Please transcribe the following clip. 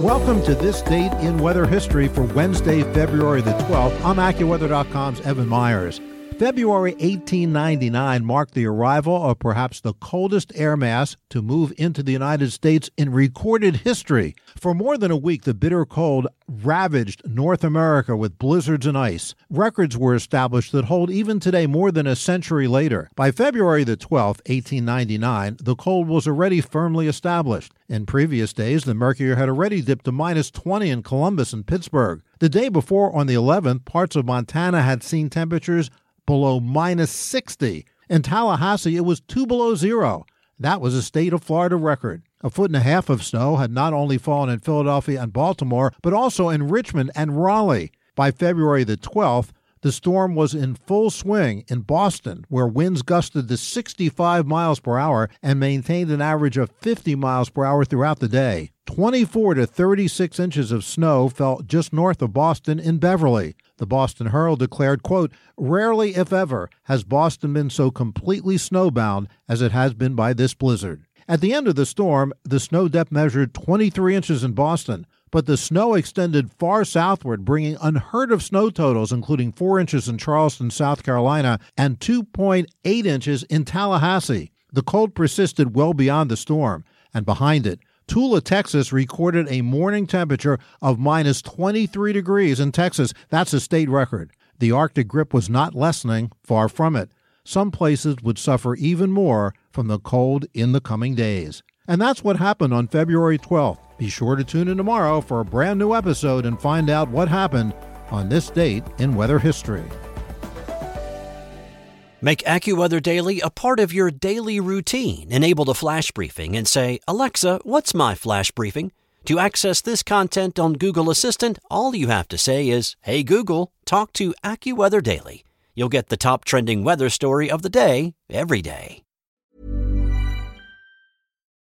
Welcome to this date in weather history for Wednesday, February the 12th. I'm AccuWeather.com's Evan Myers. February 1899 marked the arrival of perhaps the coldest air mass to move into the United States in recorded history. For more than a week, the bitter cold ravaged North America with blizzards and ice. Records were established that hold even today more than a century later. By February the 12th, 1899, the cold was already firmly established. In previous days, the mercury had already dipped to minus 20 in Columbus and Pittsburgh. The day before, on the 11th, parts of Montana had seen temperatures below minus 60. In Tallahassee, it was two below zero. That was a state of Florida record. A foot and a half of snow had not only fallen in Philadelphia and Baltimore, but also in Richmond and Raleigh. By February the 12th, the storm was in full swing in Boston, where winds gusted to 65 miles per hour and maintained an average of 50 miles per hour throughout the day. 24 to 36 inches of snow fell just north of Boston in Beverly. The Boston Herald declared, quote, Rarely, if ever, has Boston been so completely snowbound as it has been by this blizzard. At the end of the storm, the snow depth measured 23 inches in Boston, but the snow extended far southward, bringing unheard of snow totals, including 4 inches in Charleston, South Carolina, and 2.8 inches in Tallahassee. The cold persisted well beyond the storm, and behind it, Tulia, Texas recorded a morning temperature of minus 23 degrees in Texas. That's a state record. The Arctic grip was not lessening, far from it. Some places would suffer even more from the cold in the coming days. And that's what happened on February 12th. Be sure to tune in tomorrow for a brand new episode and find out what happened on this date in weather history. Make AccuWeather Daily a part of your daily routine. Enable the flash briefing and say, Alexa, what's my flash briefing? To access this content on Google Assistant, all you have to say is, Hey Google, talk to AccuWeather Daily. You'll get the top trending weather story of the day every day.